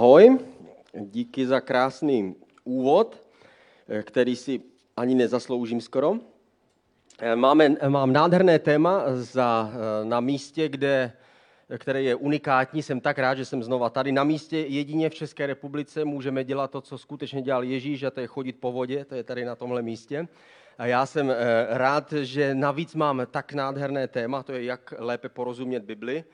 Ahoj, díky za krásný úvod, eh, který si ani nezasloužím skoro. Eh, máme, mám nádherné téma za, eh, na místě, kde, které je unikátní. Jsem tak rád, že jsem znova tady. Na místě jedině v České republice můžeme dělat to, co skutečně dělal Ježíš, a to je chodit po vodě, to je tady na tomhle místě. A já jsem rád, že navíc mám tak nádherné téma, to je jak lépe porozumět Bibli.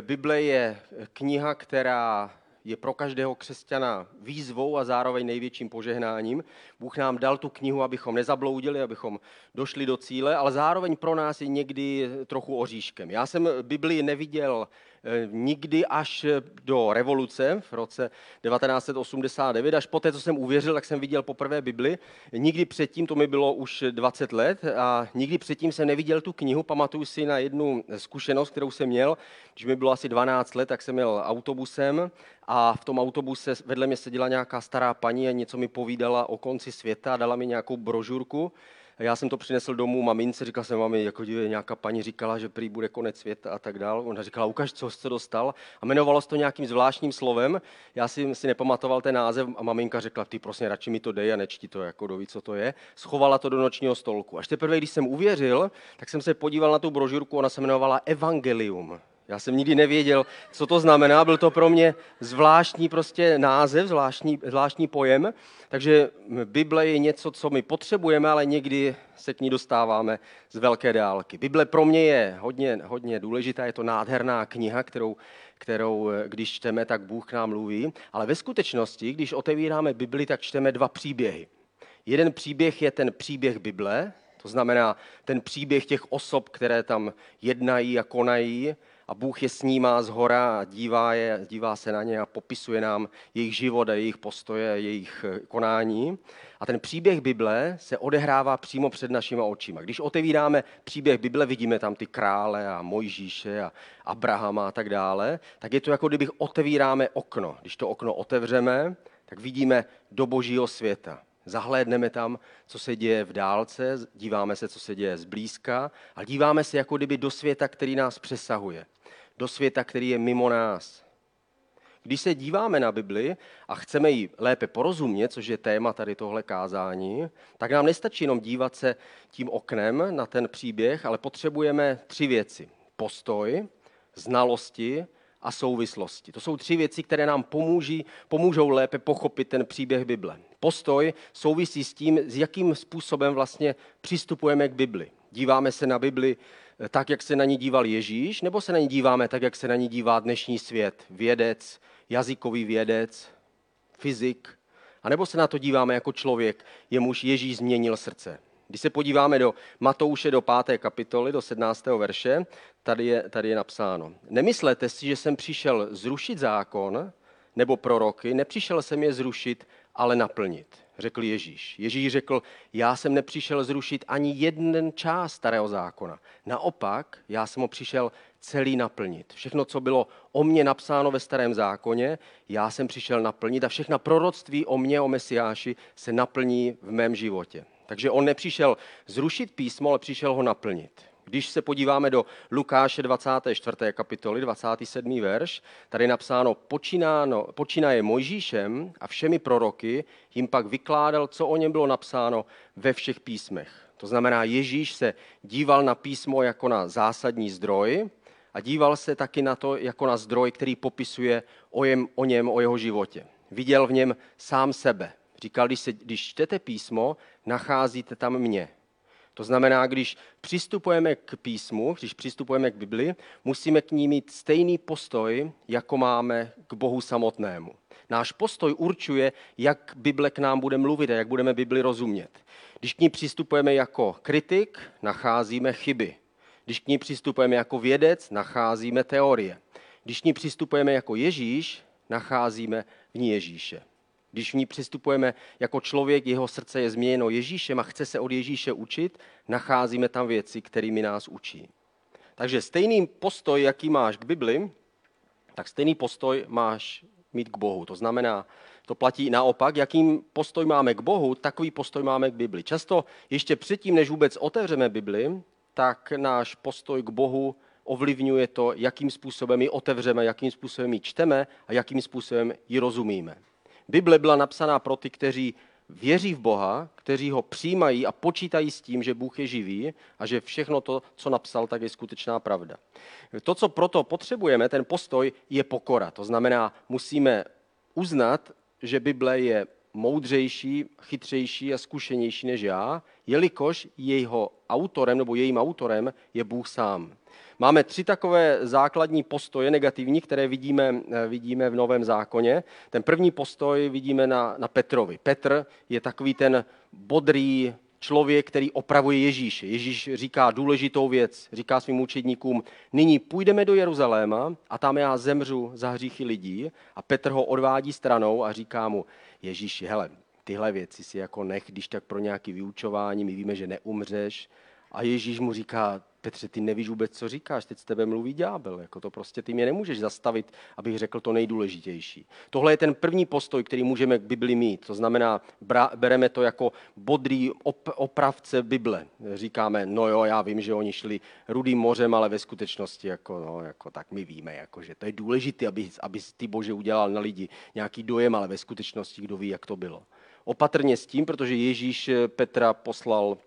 Bible je kniha, která je pro každého křesťana výzvou a zároveň největším požehnáním. Bůh nám dal tu knihu, abychom nezabloudili, abychom došli do cíle, ale zároveň pro nás je někdy trochu oříškem. Já jsem Biblii neviděl nikdy až do revoluce v roce 1989, až poté, co jsem uvěřil, tak jsem viděl poprvé Bibli. Nikdy předtím, to mi bylo už 20 let, a nikdy předtím jsem neviděl tu knihu. Pamatuju si na jednu zkušenost, kterou jsem měl, když mi bylo asi 12 let, tak jsem měl autobusem a v tom autobuse vedle mě seděla nějaká stará paní a něco mi povídala o konci světa, dala mi nějakou brožurku já jsem to přinesl domů mamince, říkal jsem mami, jako dívě, nějaká paní říkala, že prý bude konec světa a tak dál. Ona říkala, ukaž, co jsi dostal. A jmenovalo se to nějakým zvláštním slovem. Já si, si nepamatoval ten název a maminka řekla, ty prosím, radši mi to dej a nečti to, jako doví, co to je. Schovala to do nočního stolku. Až teprve, když jsem uvěřil, tak jsem se podíval na tu brožurku, ona se jmenovala Evangelium. Já jsem nikdy nevěděl, co to znamená. Byl to pro mě zvláštní prostě název, zvláštní, zvláštní pojem. Takže Bible je něco, co my potřebujeme, ale někdy se k ní dostáváme z velké dálky. Bible pro mě je hodně, hodně důležitá, je to nádherná kniha, kterou, kterou když čteme, tak Bůh k nám mluví. Ale ve skutečnosti, když otevíráme Bibli, tak čteme dva příběhy. Jeden příběh je ten příběh Bible, to znamená ten příběh těch osob, které tam jednají a konají, a Bůh je snímá z hora a dívá, je, dívá se na ně a popisuje nám jejich život a jejich postoje, jejich eh, konání. A ten příběh Bible se odehrává přímo před našimi očima. Když otevíráme příběh Bible, vidíme tam ty krále a Mojžíše a Abrahama a tak dále, tak je to jako kdybych otevíráme okno. Když to okno otevřeme, tak vidíme do božího světa. Zahlédneme tam, co se děje v dálce, díváme se, co se děje zblízka a díváme se jako kdyby do světa, který nás přesahuje. Do světa, který je mimo nás. Když se díváme na Bibli a chceme ji lépe porozumět, což je téma tady tohle kázání, tak nám nestačí jenom dívat se tím oknem na ten příběh, ale potřebujeme tři věci. Postoj, znalosti a souvislosti. To jsou tři věci, které nám pomůží, pomůžou lépe pochopit ten příběh Bible. Postoj souvisí s tím, s jakým způsobem vlastně přistupujeme k Bibli. Díváme se na Bibli eh, tak, jak se na ní díval Ježíš, nebo se na ní díváme tak, jak se na ní dívá dnešní svět, vědec, jazykový vědec, fyzik, a nebo se na to díváme jako člověk, jemuž Ježíš změnil srdce. Když se podíváme do Matouše do 5. kapitoly, do 17. verše, tady je, tady je napsáno. Nemyslete si, že jsem přišel zrušit zákon nebo proroky, nepřišel jsem je zrušit, ale naplnit, řekl Ježíš. Ježíš řekl, já jsem nepřišel zrušit ani jeden část starého zákona. Naopak, já jsem ho přišel celý naplnit. Všechno, co bylo o mně napsáno ve starém zákoně, já jsem přišel naplnit a všechna proroctví o mně, o Mesiáši, se naplní v mém životě. Takže on nepřišel zrušit písmo, ale přišel ho naplnit. Když se podíváme do Lukáše 24. kapitoly, 27. verš, tady je napsáno, počínáno, počínaje Mojžíšem a všemi proroky, jim pak vykládal, co o něm bylo napsáno ve všech písmech. To znamená, Ježíš se díval na písmo jako na zásadní zdroj a díval se taky na to jako na zdroj, který popisuje o, jem, o něm, o jeho životě. Viděl v něm sám sebe. Říkal, když, se, když čtete písmo, nacházíte tam mě. To znamená, když přistupujeme k písmu, když přistupujeme k Bibli, musíme k ní mít stejný postoj, jako máme k Bohu samotnému. Náš postoj určuje, jak Bible k nám bude mluvit a jak budeme Bibli rozumět. Když k ní přistupujeme jako kritik, nacházíme chyby. Když k ní přistupujeme jako vědec, nacházíme teorie. Když k ní přistupujeme jako Ježíš, nacházíme v ní Ježíše. Když v ní přistupujeme jako člověk, jeho srdce je změněno Ježíšem a chce se od Ježíše učit, nacházíme tam věci, kterými nás učí. Takže stejný postoj, jaký máš k Bibli, tak stejný postoj máš mít k Bohu. To znamená, to platí naopak, jakým postoj máme k Bohu, takový postoj máme k Bibli. Často ještě předtím, než vůbec otevřeme Bibli, tak náš postoj k Bohu ovlivňuje to, jakým způsobem ji otevřeme, jakým způsobem ji čteme a jakým způsobem ji rozumíme. Bible byla napsaná pro ty, kteří věří v Boha, kteří ho přijímají a počítají s tím, že Bůh je živý a že všechno to, co napsal, tak je skutečná pravda. To, co proto potřebujeme, ten postoj, je pokora. To znamená, musíme uznat, že Bible je moudřejší, chytřejší a zkušenější než já, jelikož jeho autorem nebo jejím autorem je Bůh sám. Máme tři takové základní postoje negativní, které vidíme, vidíme v Novém zákoně. Ten první postoj vidíme na, na Petrovi. Petr je takový ten bodrý člověk, který opravuje Ježíše. Ježíš říká důležitou věc, říká svým učedníkům, nyní půjdeme do Jeruzaléma a tam já zemřu za hříchy lidí. A Petr ho odvádí stranou a říká mu, Ježíši, hele, tyhle věci si jako nech, když tak pro nějaké vyučování, my víme, že neumřeš. A Ježíš mu říká, Petře, ty nevíš vůbec, co říkáš, teď s tebe mluví ďábel, jako to prostě ty mě nemůžeš zastavit, abych řekl to nejdůležitější. Tohle je ten první postoj, který můžeme k Bibli mít, to znamená, bereme to jako bodrý op- opravce Bible. Říkáme, no jo, já vím, že oni šli rudým mořem, ale ve skutečnosti, jako, no, jako tak my víme, jako, že to je důležité, aby, aby ty Bože udělal na lidi nějaký dojem, ale ve skutečnosti kdo ví, jak to bylo. Opatrně s tím, protože Ježíš Petra poslal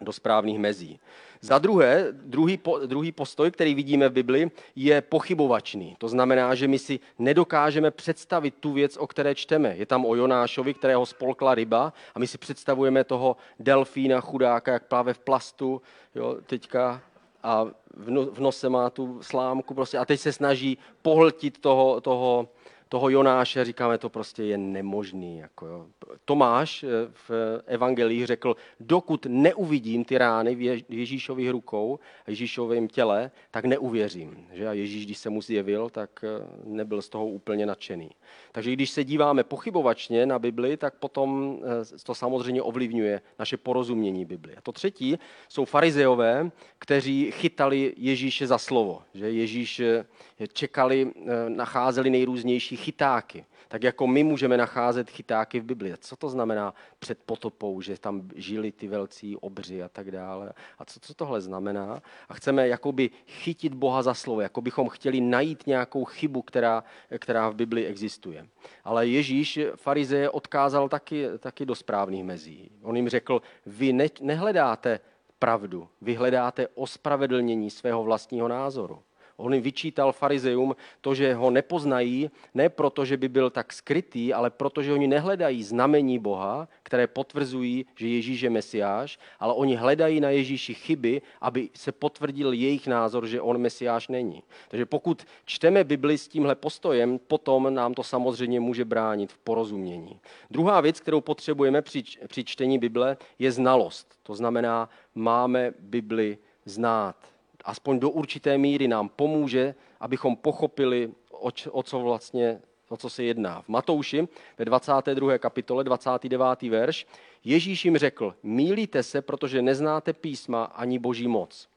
do správných mezí. Za druhé, druhý, druhý postoj, který vidíme v Bibli, je pochybovačný. To znamená, že my si nedokážeme představit tu věc, o které čteme. Je tam o Jonášovi, kterého spolkla ryba a my si představujeme toho delfína chudáka, jak pláve v plastu jo, teďka a v, v nose má tu slámku prostě a teď se snaží pohltit toho, toho toho Jonáše, říkáme, to prostě je nemožný. Jako jo. Tomáš eh, v evangelii řekl, dokud neuvidím ty rány v Ježíšových rukou, Ježíšovém těle, tak neuvěřím. Že? A Ježíš, když se mu zjevil, tak eh, nebyl z toho úplně nadšený. Takže když se díváme pochybovačně na Bibli, tak potom eh, to samozřejmě ovlivňuje naše porozumění Bibli. A to třetí jsou farizeové, kteří chytali Ježíše za slovo. Že Ježíš čekali, nacházeli nejrůznější chytáky. Tak jako my můžeme nacházet chytáky v Bibli. Co to znamená před potopou, že tam žili ty velcí obři a tak dále. A co, co tohle znamená? A chceme jakoby chytit Boha za slovo, jako bychom chtěli najít nějakou chybu, která, která v Bibli existuje. Ale Ježíš farizeje odkázal taky, taky do správných mezí. On jim řekl, vy ne, nehledáte pravdu, vy hledáte ospravedlnění svého vlastního názoru. On jim vyčítal farizeum to, že ho nepoznají, ne proto, že by byl tak skrytý, ale proto, že oni nehledají znamení Boha, které potvrzují, že Ježíš je Mesiáš, ale oni hledají na Ježíši chyby, aby se potvrdil jejich názor, že on Mesiáš není. Takže pokud čteme Bibli s tímhle postojem, potom nám to samozřejmě může bránit v porozumění. Druhá věc, kterou potřebujeme při, při čtení Bible, je znalost. To znamená, máme Bibli znát aspoň do určité míry nám pomůže, abychom pochopili, o, o co vlastně o co se jedná. V Matouši ve 22. kapitole 29. verš Ježíš jim řekl, mílíte se, protože neznáte písma ani boží moc.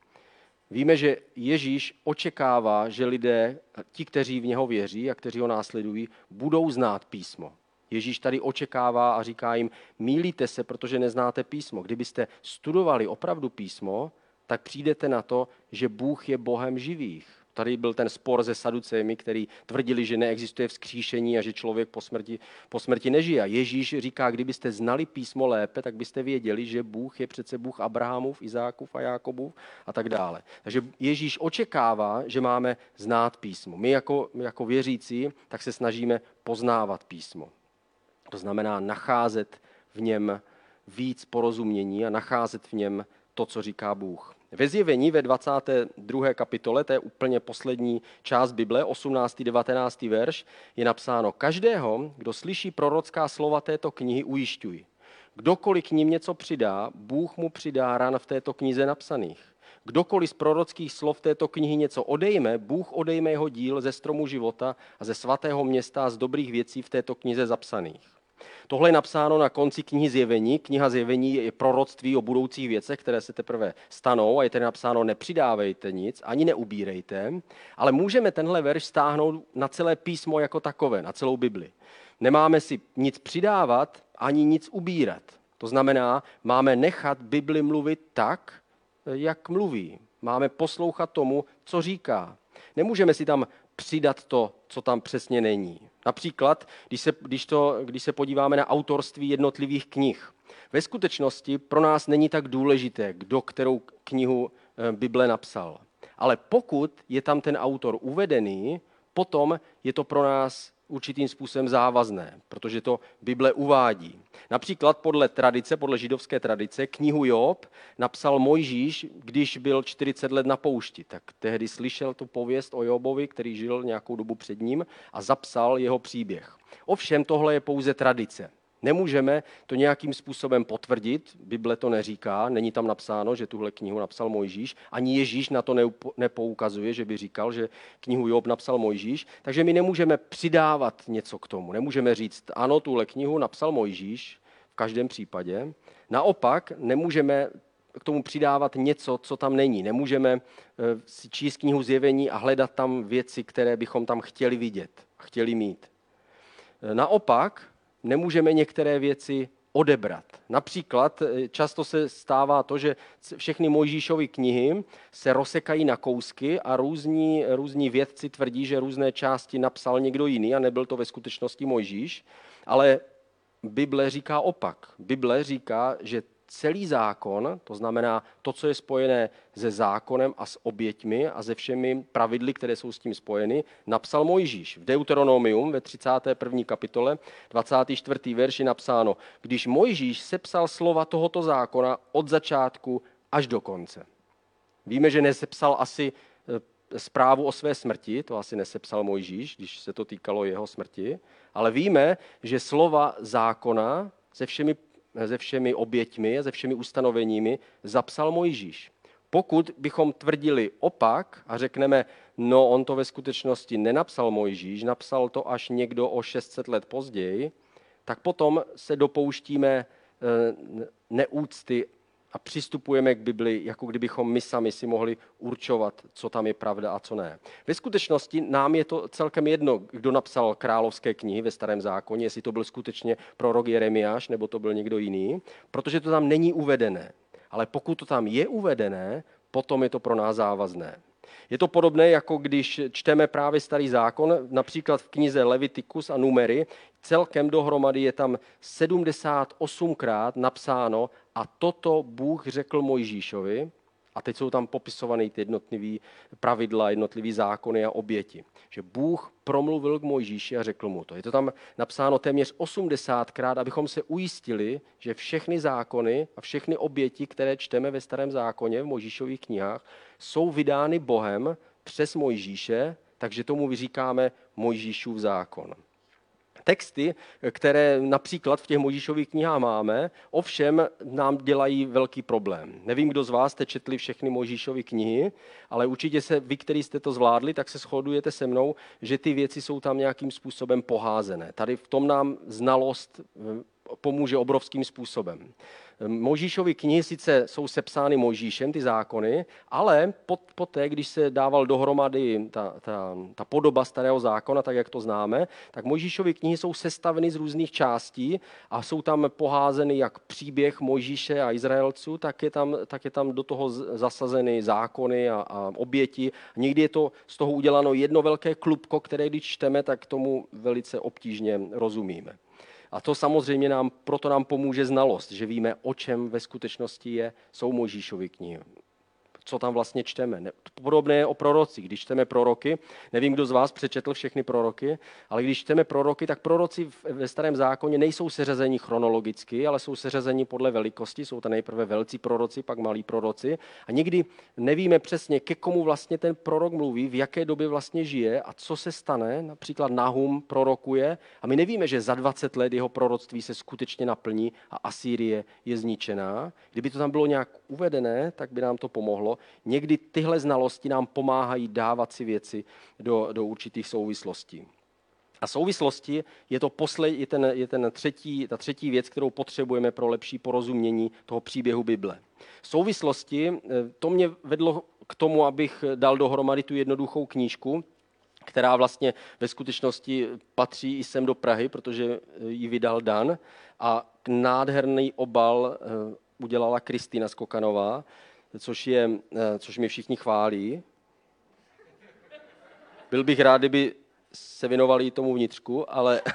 Víme, že Ježíš očekává, že lidé, ti, kteří v něho věří a kteří ho následují, budou znát písmo. Ježíš tady očekává a říká jim, mílíte se, protože neznáte písmo. Kdybyste studovali opravdu písmo, tak přijdete na to, že Bůh je Bohem živých. Tady byl ten spor se Saducemi, který tvrdili, že neexistuje vzkříšení a že člověk po smrti, po smrti nežije. A Ježíš říká, kdybyste znali písmo lépe, tak byste věděli, že Bůh je přece Bůh Abrahamův, Izákův a Jákobův a tak dále. Takže Ježíš očekává, že máme znát písmo. My jako, jako věřící tak se snažíme poznávat písmo. To znamená nacházet v něm víc porozumění a nacházet v něm to, co říká Bůh. Ve zjevení ve 22. kapitole, to je úplně poslední část Bible, 18. 19. verš, je napsáno, každého, kdo slyší prorocká slova této knihy, ujišťuji. Kdokoliv k ním něco přidá, Bůh mu přidá ran v této knize napsaných. Kdokoliv z prorockých slov této knihy něco odejme, Bůh odejme jeho díl ze stromu života a ze svatého města a z dobrých věcí v této knize zapsaných. Tohle je napsáno na konci knihy Zjevení. Kniha Zjevení je proroctví o budoucích věcech, které se teprve stanou a je tady napsáno nepřidávejte nic, ani neubírejte, ale můžeme tenhle verš stáhnout na celé písmo jako takové, na celou Bibli. Nemáme si nic přidávat, ani nic ubírat. To znamená, máme nechat Bibli mluvit tak, jak mluví. Máme poslouchat tomu, co říká. Nemůžeme si tam přidat to, co tam přesně není. Například, když se, když, to, když se podíváme na autorství jednotlivých knih. Ve skutečnosti pro nás není tak důležité, kdo kterou knihu eh, Bible napsal. Ale pokud je tam ten autor uvedený, potom je to pro nás určitým způsobem závazné, protože to Bible uvádí. Například podle tradice, podle židovské tradice, knihu Job napsal Mojžíš, když byl 40 let na poušti. Tak tehdy slyšel tu pověst o Jobovi, který žil nějakou dobu před ním a zapsal jeho příběh. Ovšem tohle je pouze tradice. Nemůžeme to nějakým způsobem potvrdit, Bible to neříká, není tam napsáno, že tuhle knihu napsal Mojžíš, ani Ježíš na to nepoukazuje, že by říkal, že knihu Job napsal Mojžíš, takže my nemůžeme přidávat něco k tomu. Nemůžeme říct, ano, tuhle knihu napsal Mojžíš, v každém případě. Naopak nemůžeme k tomu přidávat něco, co tam není. Nemůžeme eh, si číst knihu zjevení a hledat tam věci, které bychom tam chtěli vidět, chtěli mít. Eh, naopak, nemůžeme některé věci odebrat. Například eh, často se stává to, že všechny Mojžíšovy knihy se rozsekají na kousky a různí, různí vědci tvrdí, že různé části napsal někdo jiný a nebyl to ve skutečnosti Mojžíš, ale Bible říká opak. Bible říká, že celý zákon, to znamená to, co je spojené se zákonem a s oběťmi a se všemi pravidly, které jsou s tím spojeny, napsal Mojžíš. V Deuteronomium ve 31. kapitole 24. verši napsáno, když Mojžíš sepsal slova tohoto zákona od začátku až do konce. Víme, že nesepsal asi eh, zprávu o své smrti, to asi nesepsal Mojžíš, když se to týkalo jeho smrti, ale víme, že slova zákona se všemi se všemi oběťmi a se všemi ustanoveními zapsal Mojžíš. Pokud bychom tvrdili opak a řekneme, no on to ve skutečnosti nenapsal Mojžíš, napsal to až někdo o 600 let později, tak potom se dopouštíme eh, neúcty a přistupujeme k Bibli, jako kdybychom my sami si mohli určovat, co tam je pravda a co ne. Ve skutečnosti nám je to celkem jedno, kdo napsal královské knihy ve Starém zákoně, jestli to byl skutečně prorok Jeremiáš nebo to byl někdo jiný, protože to tam není uvedené. Ale pokud to tam je uvedené, potom je to pro nás závazné. Je to podobné, jako když čteme právě starý zákon, například v knize Levitikus a Numery, celkem dohromady je tam 78krát napsáno a toto Bůh řekl Mojžíšovi, a teď jsou tam popisované ty jednotlivé pravidla, jednotlivé zákony a oběti. Že Bůh promluvil k Mojžíši a řekl mu to. Je to tam napsáno téměř 80krát, abychom se ujistili, že všechny zákony a všechny oběti, které čteme ve starém zákoně, v Mojžíšových knihách, jsou vydány Bohem přes Mojžíše, takže tomu vyříkáme Mojžíšův zákon texty, které například v těch Možíšových knihách máme, ovšem nám dělají velký problém. Nevím, kdo z vás jste četli všechny Možíšovy knihy, ale určitě se, vy, kteří jste to zvládli, tak se shodujete se mnou, že ty věci jsou tam nějakým způsobem poházené. Tady v tom nám znalost pomůže obrovským způsobem. Možíšovy knihy sice jsou sepsány Možíšem, ty zákony, ale poté, když se dával dohromady ta, ta, ta podoba starého zákona, tak jak to známe, tak Možíšovy knihy jsou sestaveny z různých částí a jsou tam poházeny jak příběh Možíše a Izraelců, tak je tam, tak je tam do toho zasazeny zákony a, a oběti. Někdy je to z toho uděláno jedno velké klubko, které když čteme, tak tomu velice obtížně rozumíme. A to samozřejmě nám, proto nám pomůže znalost, že víme, o čem ve skutečnosti je, jsou Možíšovy knihy co tam vlastně čteme. Podobné je o proroci. Když čteme proroky, nevím, kdo z vás přečetl všechny proroky, ale když čteme proroky, tak proroci ve starém zákoně nejsou seřazení chronologicky, ale jsou seřazení podle velikosti. Jsou to nejprve velcí proroci, pak malí proroci. A někdy nevíme přesně, ke komu vlastně ten prorok mluví, v jaké době vlastně žije a co se stane. Například Nahum prorokuje a my nevíme, že za 20 let jeho proroctví se skutečně naplní a Asýrie je zničená. Kdyby to tam bylo nějak uvedené, tak by nám to pomohlo někdy tyhle znalosti nám pomáhají dávat si věci do, do určitých souvislostí. A souvislosti je to posled, je ten, je ten třetí, ta třetí věc, kterou potřebujeme pro lepší porozumění toho příběhu Bible. Souvislosti, eh, to mě vedlo k tomu, abych dal dohromady tu jednoduchou knížku, která vlastně ve skutečnosti patří i sem do Prahy, protože ji vydal Dan. A nádherný obal eh, udělala Kristýna Skokanová což, je, eh, což mi všichni chválí. Byl bych rád, kdyby se věnovali tomu vnitřku, ale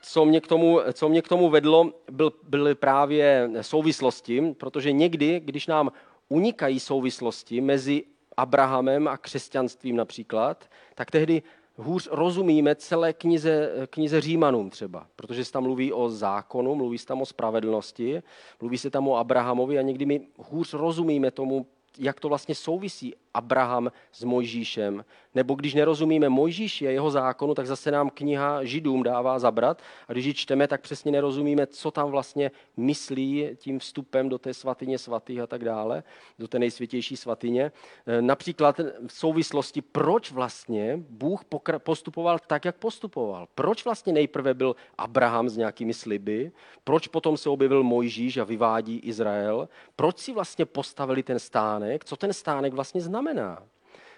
co mě k tomu, co mě k tomu vedlo, byl, byly právě souvislosti, protože někdy, když nám unikají souvislosti mezi Abrahamem a křesťanstvím například, tak tehdy hůř rozumíme celé knize, knize Římanům třeba, protože se tam mluví o zákonu, mluví se tam o spravedlnosti, mluví se tam o Abrahamovi a někdy my hůř rozumíme tomu jak to vlastně souvisí Abraham s Mojžíšem. Nebo když nerozumíme Mojžíši a jeho zákonu, tak zase nám kniha Židům dává zabrat. A když ji čteme, tak přesně nerozumíme, co tam vlastně myslí tím vstupem do té svatyně svatých a tak dále, do té nejsvětější svatyně. E, například v souvislosti, proč vlastně Bůh postupoval tak, jak postupoval. Proč vlastně nejprve byl Abraham s nějakými sliby, proč potom se objevil Mojžíš a vyvádí Izrael, proč si vlastně postavili ten stánek, co ten stánek vlastně znamená znamená?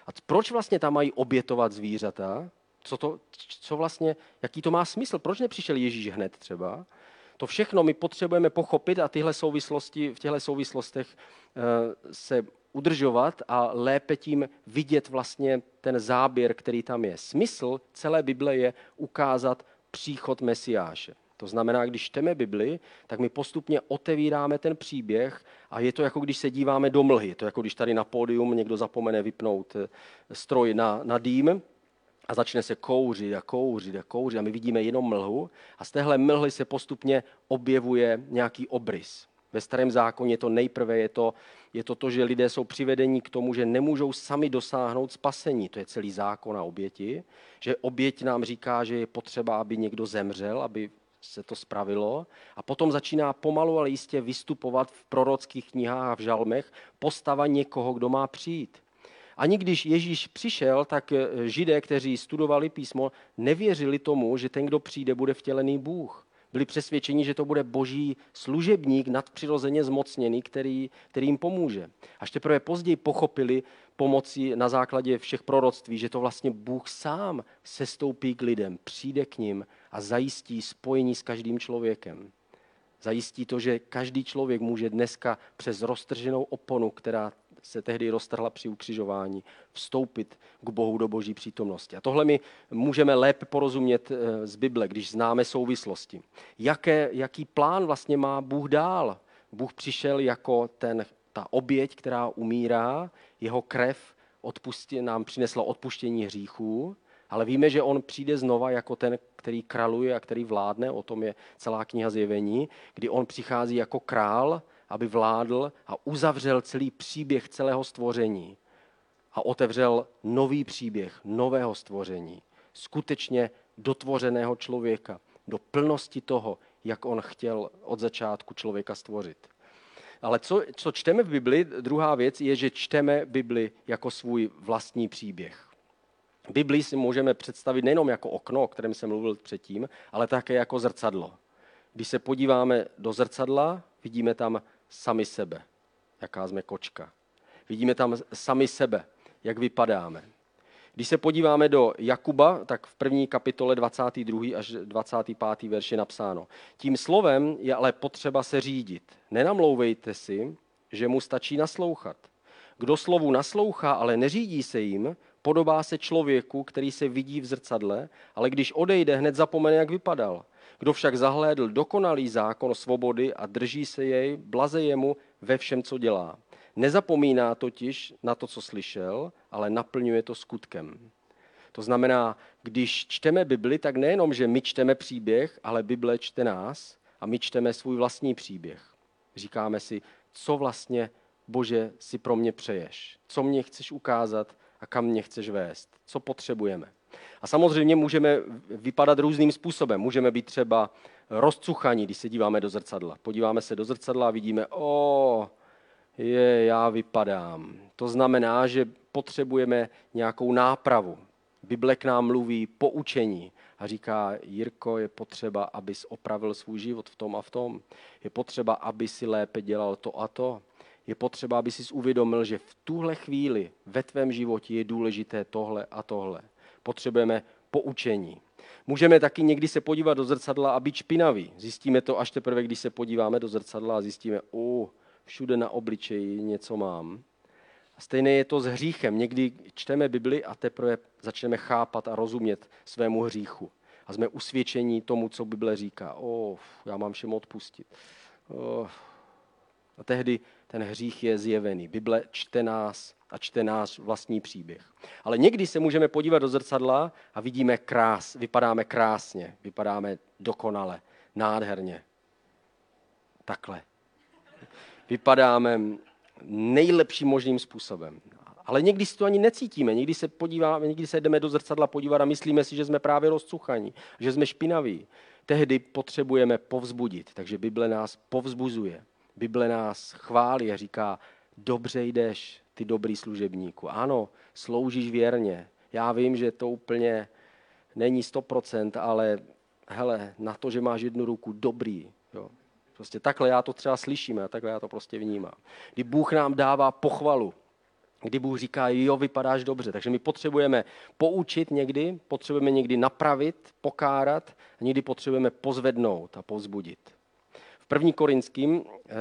A proč vlastně tam mají obětovat zvířata? Co, to, co vlastně, jaký to má smysl? Proč nepřišel Ježíš hned třeba? To všechno my potřebujeme pochopit a tyhle souvislosti, v těchto souvislostech eh, se udržovat a lépe tím vidět vlastně ten záběr, který tam je. Smysl celé Bible je ukázat příchod Mesiáše. To znamená, když čteme Bibli, tak my postupně otevíráme ten příběh a je to jako když se díváme do mlhy. Je to jako když tady na pódium někdo zapomene vypnout eh, stroj na, na dým a začne se kouřit a kouřit a kouřit a my vidíme jenom mlhu a z téhle mlhy se postupně objevuje nějaký obrys. Ve starém zákoně to nejprve je to, je to to, že lidé jsou přivedeni k tomu, že nemůžou sami dosáhnout spasení. To je celý zákon a oběti. Že oběť nám říká, že je potřeba, aby někdo zemřel, aby se to spravilo a potom začíná pomalu, ale jistě vystupovat v prorockých knihách a v žalmech postava někoho, kdo má přijít. Ani když Ježíš přišel, tak eh, židé, kteří studovali písmo, nevěřili tomu, že ten, kdo přijde, bude vtělený Bůh. Byli přesvědčeni, že to bude boží služebník nadpřirozeně zmocněný, který, který jim pomůže. Až teprve později pochopili pomocí na základě všech proroctví, že to vlastně Bůh sám sestoupí k lidem, přijde k ním a zajistí spojení s každým člověkem. Zajistí to, že každý člověk může dneska přes roztrženou oponu, která se tehdy roztrhla při ukřižování, vstoupit k Bohu do boží přítomnosti. A tohle my můžeme lépe porozumět eh, z Bible, když známe souvislosti. Jaké, jaký plán vlastně má Bůh dál? Bůh přišel jako ten, ta oběť, která umírá, jeho krev odpustě, nám přinesla odpuštění hříchů, ale víme, že on přijde znova jako ten, který kraluje a který vládne, o tom je celá kniha zjevení, kdy on přichází jako král, aby vládl a uzavřel celý příběh celého stvoření a otevřel nový příběh nového stvoření, skutečně dotvořeného člověka, do plnosti toho, jak on chtěl od začátku člověka stvořit. Ale co, co čteme v Bibli, druhá věc je, že čteme Bibli jako svůj vlastní příběh. Bibli si můžeme představit nejenom jako okno, o kterém jsem mluvil předtím, ale také jako zrcadlo. Když se podíváme do zrcadla, vidíme tam sami sebe, jaká jsme kočka. Vidíme tam sami sebe, jak vypadáme. Když se podíváme do Jakuba, tak v první kapitole 22. až 25. verš je napsáno. Tím slovem je ale potřeba se řídit. Nenamlouvejte si, že mu stačí naslouchat. Kdo slovu naslouchá, ale neřídí se jim, podobá se člověku, který se vidí v zrcadle, ale když odejde, hned zapomene, jak vypadal. Kdo však zahlédl dokonalý zákon svobody a drží se jej, blaze jemu ve všem, co dělá. Nezapomíná totiž na to, co slyšel, ale naplňuje to skutkem. To znamená, když čteme Bibli, tak nejenom, že my čteme příběh, ale Bible čte nás a my čteme svůj vlastní příběh. Říkáme si, co vlastně, Bože, si pro mě přeješ, co mě chceš ukázat a kam mě chceš vést, co potřebujeme. A samozřejmě můžeme vypadat různým způsobem. Můžeme být třeba rozcuchaní, když se díváme do zrcadla. Podíváme se do zrcadla a vidíme, o, je, já vypadám. To znamená, že potřebujeme nějakou nápravu. Bible k nám mluví poučení a říká, Jirko, je potřeba, abys opravil svůj život v tom a v tom. Je potřeba, aby si lépe dělal to a to. Je potřeba, aby si uvědomil, že v tuhle chvíli ve tvém životě je důležité tohle a tohle potřebujeme poučení. Můžeme taky někdy se podívat do zrcadla a být špinavý. Zjistíme to až teprve, když se podíváme do zrcadla a zjistíme, uh, všude na obličeji něco mám. A stejné je to s hříchem. Někdy čteme Bibli a teprve začneme chápat a rozumět svému hříchu. A jsme usvědčení tomu, co Bible říká. O, já mám všem odpustit. O. A tehdy ten hřích je zjevený. Bible čte nás a čte náš vlastní příběh. Ale někdy se můžeme podívat do zrcadla a vidíme krás, vypadáme krásně, vypadáme dokonale, nádherně. Takhle. Vypadáme nejlepším možným způsobem. Ale někdy si to ani necítíme, někdy se, podíváme, někdy se jdeme do zrcadla podívat a myslíme si, že jsme právě rozcuchaní, že jsme špinaví. Tehdy potřebujeme povzbudit, takže Bible nás povzbuzuje. Bible nás chválí a říká, dobře jdeš, ty dobrý služebníku. Ano, sloužíš věrně. Já vím, že to úplně není 100%, ale hele, na to, že máš jednu ruku, dobrý. Jo. Prostě takhle já to třeba slyším a takhle já to prostě vnímám. Kdy Bůh nám dává pochvalu, kdy Bůh říká, jo, vypadáš dobře. Takže my potřebujeme poučit někdy, potřebujeme někdy napravit, pokárat a někdy potřebujeme pozvednout a povzbudit. V první korinským eh,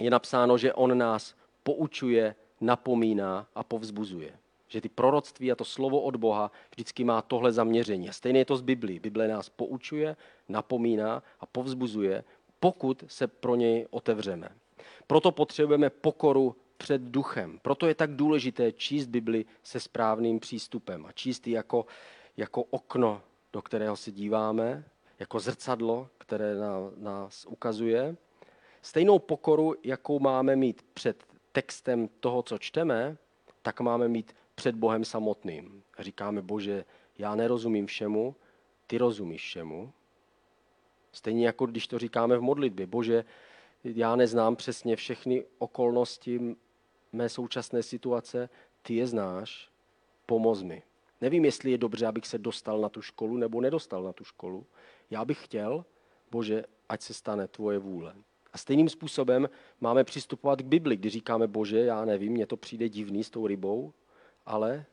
je napsáno, že on nás poučuje, napomíná a povzbuzuje. Že ty proroctví a to slovo od Boha vždycky má tohle zaměření. A stejně je to z Biblí. Bible nás poučuje, napomíná a povzbuzuje, pokud se pro něj otevřeme. Proto potřebujeme pokoru před duchem. Proto je tak důležité číst Bibli se správným přístupem a číst ji jako, jako okno, do kterého se díváme, jako zrcadlo, které nás ukazuje. Stejnou pokoru, jakou máme mít před textem toho, co čteme, tak máme mít před Bohem samotným. Říkáme, Bože, já nerozumím všemu, ty rozumíš všemu. Stejně jako když to říkáme v modlitbě. Bože, já neznám přesně všechny okolnosti mé současné situace, ty je znáš, pomoz mi. Nevím, jestli je dobře, abych se dostal na tu školu nebo nedostal na tu školu. Já bych chtěl, Bože, ať se stane tvoje vůle. A stejným způsobem máme přistupovat k Bibli, kdy říkáme, bože, já nevím, mně to přijde divný s tou rybou, ale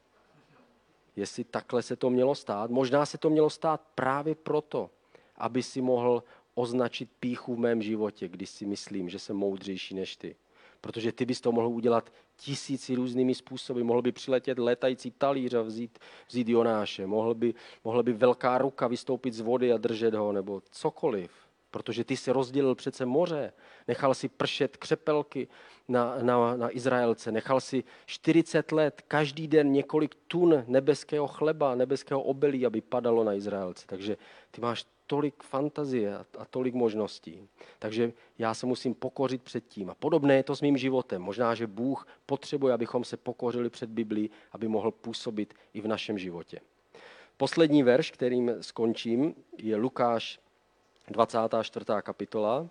jestli takhle se to mělo stát, možná se to mělo stát právě proto, aby si mohl označit píchu v mém životě, když si myslím, že jsem moudřejší než ty. Protože ty bys to mohl udělat tisíci různými způsoby. Mohl by přiletět letající talíř a vzít, vzít Jonáše. Mohl by, mohl by velká ruka vystoupit z vody a držet ho, nebo cokoliv. Protože ty si rozdělil přece moře, nechal si pršet křepelky na, na, na Izraelce, nechal si 40 let, každý den několik tun nebeského chleba, nebeského obelí, aby padalo na Izraelce. Takže ty máš tolik fantazie a, tolik možností. Takže já se musím pokořit před tím. A podobné je to s mým životem. Možná, že Bůh potřebuje, abychom se pokořili před Biblí, aby mohl působit i v našem životě. Poslední verš, kterým skončím, je Lukáš 24. kapitola,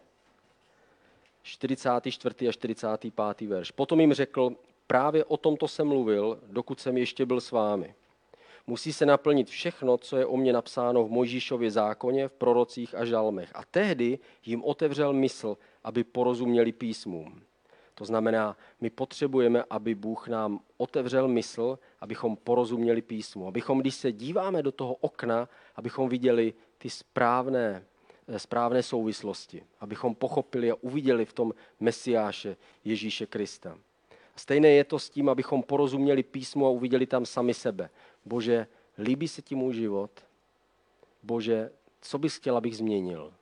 44. a 45. verš. Potom jim řekl, právě o tomto jsem mluvil, dokud jsem ještě byl s vámi. Musí se naplnit všechno, co je o mě napsáno v Mojžíšově zákoně, v prorocích a žalmech. A tehdy jim otevřel mysl, aby porozuměli písmům. To znamená, my potřebujeme, aby Bůh nám otevřel mysl, abychom porozuměli písmu. Abychom, když se díváme do toho okna, abychom viděli ty správné správné souvislosti, abychom pochopili a uviděli v tom Mesiáše Ježíše Krista. Stejné je to s tím, abychom porozuměli písmu a uviděli tam sami sebe. Bože, líbí se ti můj život? Bože, co bys chtěl, abych změnil?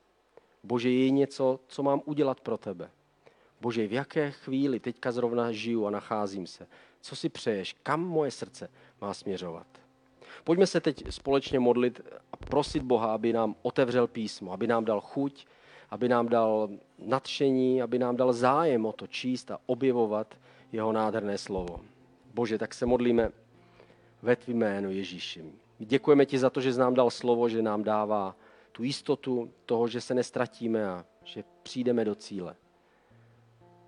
Bože, je něco, co mám udělat pro tebe? Bože, v jaké chvíli teďka zrovna žiju a nacházím se? Co si přeješ? Kam moje srdce má směřovat? Pojďme se teď společně modlit a prosit Boha, aby nám otevřel písmo, aby nám dal chuť, aby nám dal nadšení, aby nám dal zájem o to číst a objevovat jeho nádherné slovo. Bože, tak se modlíme ve tvým jménu Ježíši. Děkujeme ti za to, že jsi nám dal slovo, že nám dává tu jistotu toho, že se nestratíme a že přijdeme do cíle.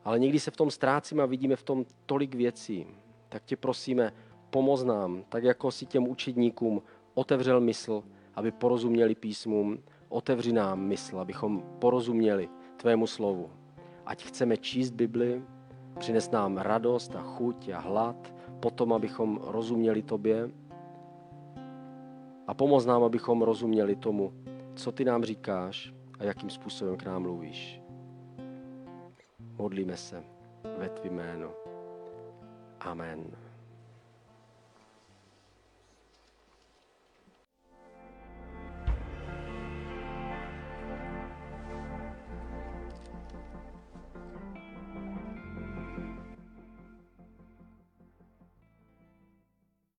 Ale někdy se v tom ztrácíme a vidíme v tom tolik věcí. Tak tě prosíme, pomoz nám, tak jako si těm učedníkům otevřel mysl, aby porozuměli písmům, otevři nám mysl, abychom porozuměli tvému slovu. Ať chceme číst Bibli, přines nám radost a chuť a hlad, potom, abychom rozuměli tobě a pomoz nám, abychom rozuměli tomu, co ty nám říkáš a jakým způsobem k nám mluvíš. Modlíme se ve tvým jménu. Amen.